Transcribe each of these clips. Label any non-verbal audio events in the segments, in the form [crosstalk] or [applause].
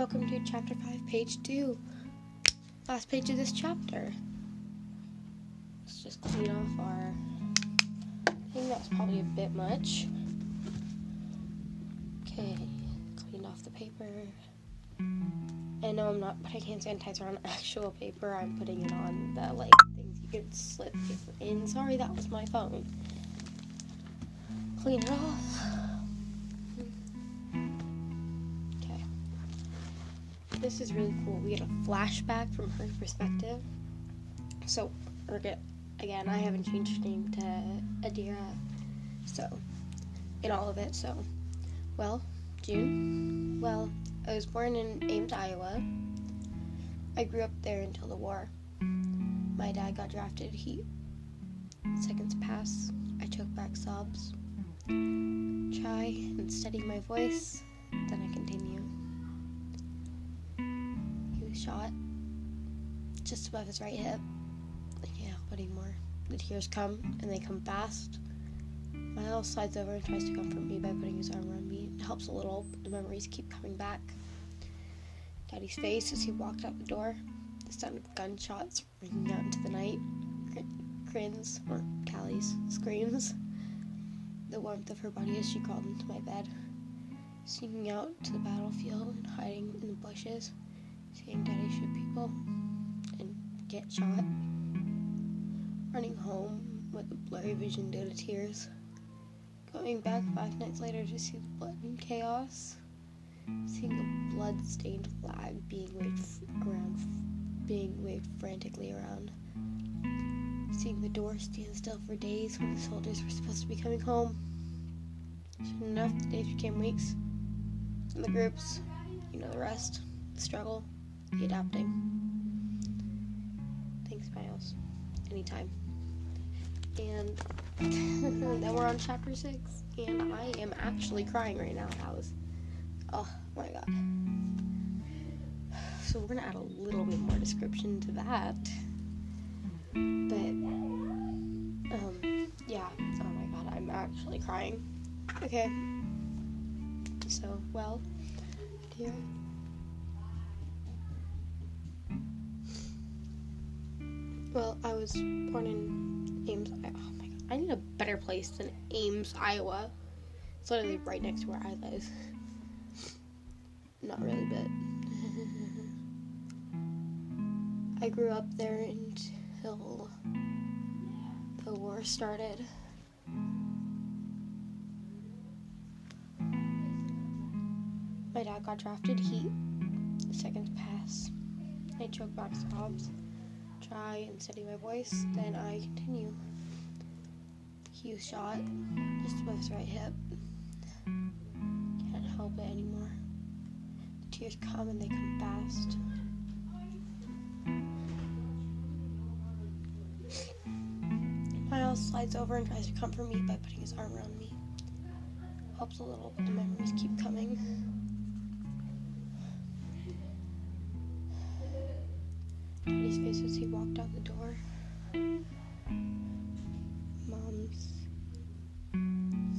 Welcome to chapter 5, page 2. Last page of this chapter. Let's just clean off our. I think that's probably a bit much. Okay, clean off the paper. And no, I'm not putting hand sanitizer on actual paper. I'm putting it on the like things you can slip paper in. Sorry, that was my phone. Clean it off. This is really cool. We get a flashback from her perspective. So, again. I haven't changed her name to Adira. So, in all of it. So, well, June. Well, I was born in Ames, Iowa. I grew up there until the war. My dad got drafted. He seconds pass. I choke back sobs. Try and steady my voice. Then I continue. Shot just above his right hip. I can't help anymore. The tears come and they come fast. Miles slides over and tries to comfort me by putting his arm around me. It helps a little, but the memories keep coming back. Daddy's face as he walked out the door. The sound of gunshots ringing out into the night. Grins, or Callie's screams. The warmth of her body as she crawled into my bed. Sneaking out to the battlefield and hiding in the bushes. Seeing Daddy shoot people and get shot. Running home with a blurry vision due to tears. Going back five nights later to see the blood and chaos. Seeing a blood-stained flag being waved around, being waved frantically around. Seeing the door stand still for days when the soldiers were supposed to be coming home. Soon enough, the days became weeks. And the groups, you know the rest. The struggle, the adapting. Thanks, Miles. Anytime. And [laughs] then we're on chapter six, and I am actually crying right now. Was, oh my god. So we're gonna add a little bit more description to that, but um, yeah. Oh my god, I'm actually crying. Okay. So well, dear. Well, I was born in Ames. I- Oh my god, I need a better place than Ames, Iowa. It's literally right next to where I live. Not really, but I grew up there until the war started. My dad got drafted. He the seconds pass. I choke back sobs try and steady my voice, then I continue. He was shot just above his right hip. Can't help it anymore. The tears come and they come fast. Miles slides over and tries to comfort me by putting his arm around me. Helps a little, but the memories keep coming. Daddy's face as he walked out the door. Mom's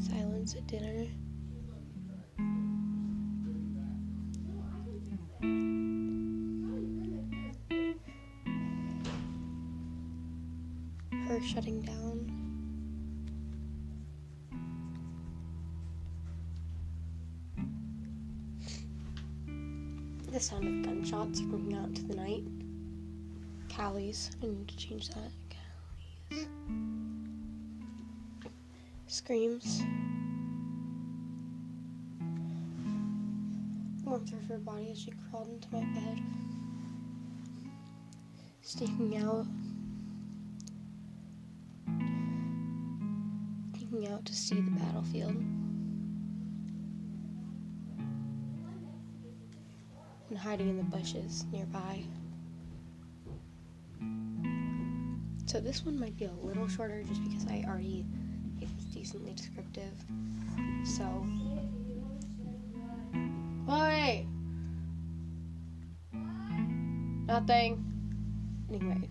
silence at dinner. Her shutting down. The sound of gunshots ringing out into the night. Callie's. I need to change that. Callie's. Screams. Warmth of her body as she crawled into my bed. Sneaking out. Sneaking out to see the battlefield. And hiding in the bushes nearby. So this one might be a little shorter just because I already it was decently descriptive. So Wait Nothing. Anyway.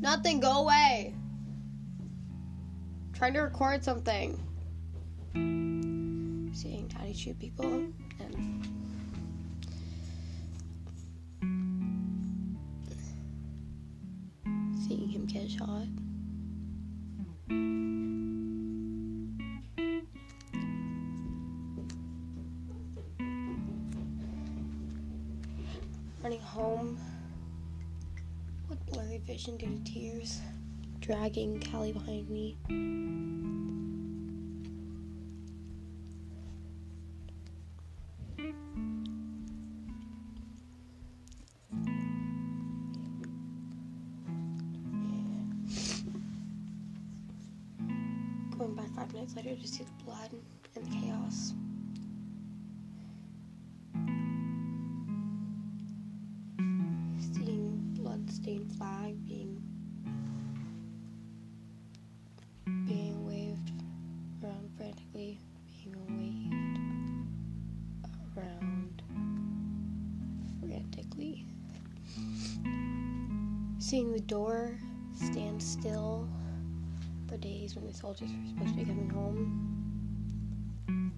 Nothing, go away. trying to record something. seeing Daddy shoot people and Running home with blurry vision due to tears, dragging Callie behind me. Going back five minutes later to see the blood and the chaos. Seeing the door stand still for days when the soldiers were supposed to be coming home.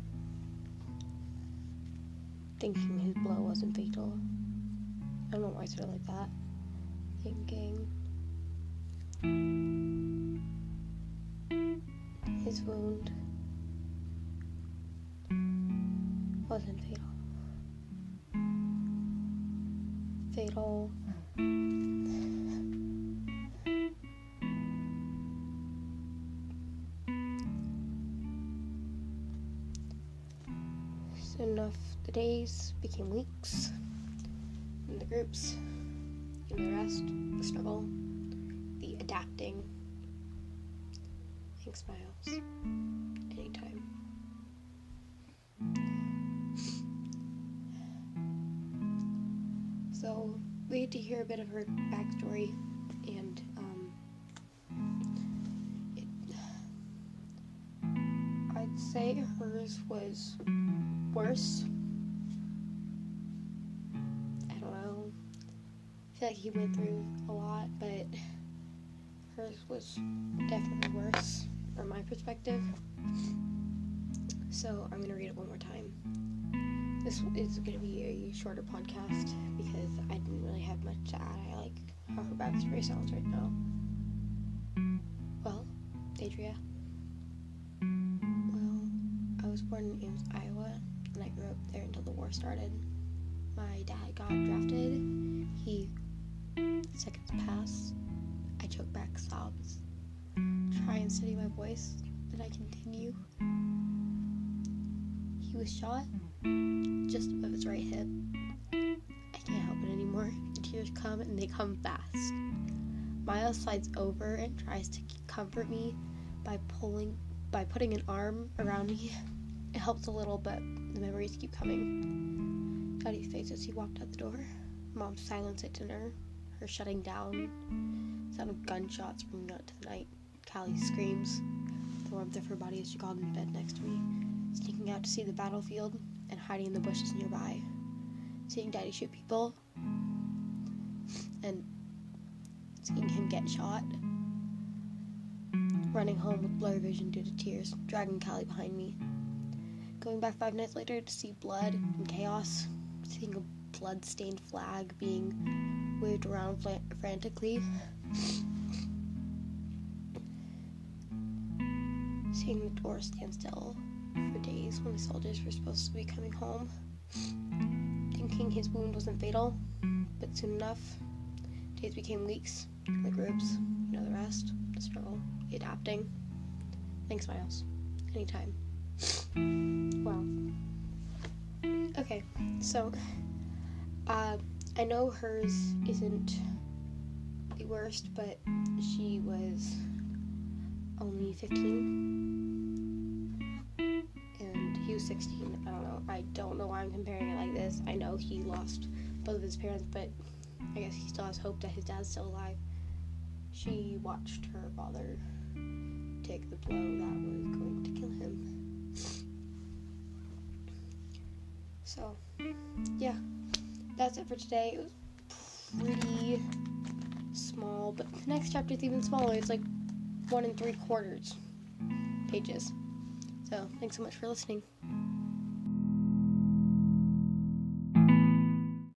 Thinking his blow wasn't fatal. I don't know why I said it like that. Thinking his wound wasn't fatal. Fatal. The days became weeks, and the groups, and the rest, the struggle, the adapting. Thanks, Miles. Anytime. So, we get to hear a bit of her backstory, and um, it, I'd say hers was worse. Feel like he went through a lot, but hers was definitely worse from my perspective. So I'm gonna read it one more time. This is gonna be a shorter podcast because I didn't really have much to add. I like how her backstory sounds right now. Well, Adria. Well, I was born in Ames, Iowa, and I grew up there until the war started. My dad got drafted. He. I choke back sobs. Try and steady my voice, but I continue. He was shot just above his right hip. I can't help it anymore. The tears come and they come fast. Miles slides over and tries to comfort me by pulling by putting an arm around me. It helps a little, but the memories keep coming. Daddy's face as he walked out the door. Mom's silence at dinner. Her shutting down. Sound of gunshots ringing out to the night. Callie screams. The warmth of her body as she got in bed next to me. Sneaking out to see the battlefield and hiding in the bushes nearby. Seeing Daddy shoot people. And seeing him get shot. Running home with blurry vision due to tears, dragging Callie behind me. Going back five nights later to see blood and chaos, blood-stained flag being waved around fla- frantically. Seeing the door stand still for days when the soldiers were supposed to be coming home. Thinking his wound wasn't fatal, but soon enough, days became weeks. The groups, you know the rest, the struggle, adapting. Thanks, Miles. Anytime. Wow. Okay, so uh, I know hers isn't the worst, but she was only 15 and he was 16. I don't know. I don't know why I'm comparing it like this. I know he lost both of his parents, but I guess he still has hope that his dad's still alive. She watched her father take the blow that was going to kill him. So, yeah, that's it for today. It was pretty small, but the next chapter is even smaller. It's like one and three quarters pages. So, thanks so much for listening.